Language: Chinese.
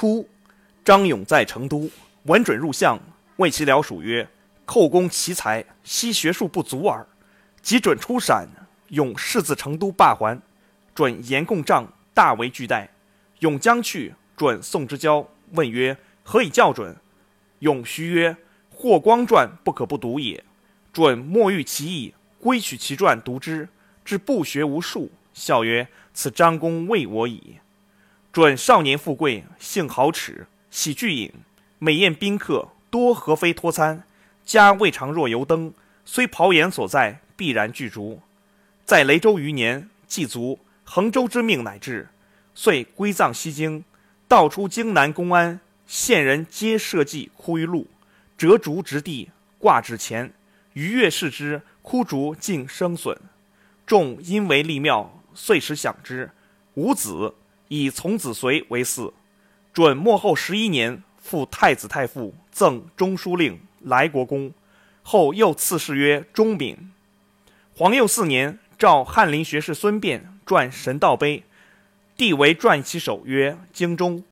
初，张勇在成都，闻准入相，谓其僚属曰：“寇公奇才，悉学术不足耳。”即准出陕，勇仕自成都罢还，准言共帐，大为拒待。勇将去，准送之交，问曰：“何以校准？”勇须曰：“霍光传不可不读也。”准莫欲其意，归取其传读之，至不学无术，笑曰：“此张公为我矣。”准少年富贵，性豪耻，喜聚饮，每宴宾客，多何非托餐。家未尝若油灯，虽袍檐所在，必然具足。在雷州余年，祭足，衡州之命乃至，遂归葬西京。道出京南公安，县人皆设祭哭于路，折竹直地，挂纸钱。逾月视之，枯竹尽生损。众因为立庙，遂时享之。无子，以从子随为嗣。准末后十一年，复太子太傅，赠中书令、来国公。后又赐谥曰忠敏。皇佑四年，召翰林学士孙辩撰《神道碑》，帝为撰其首曰京中。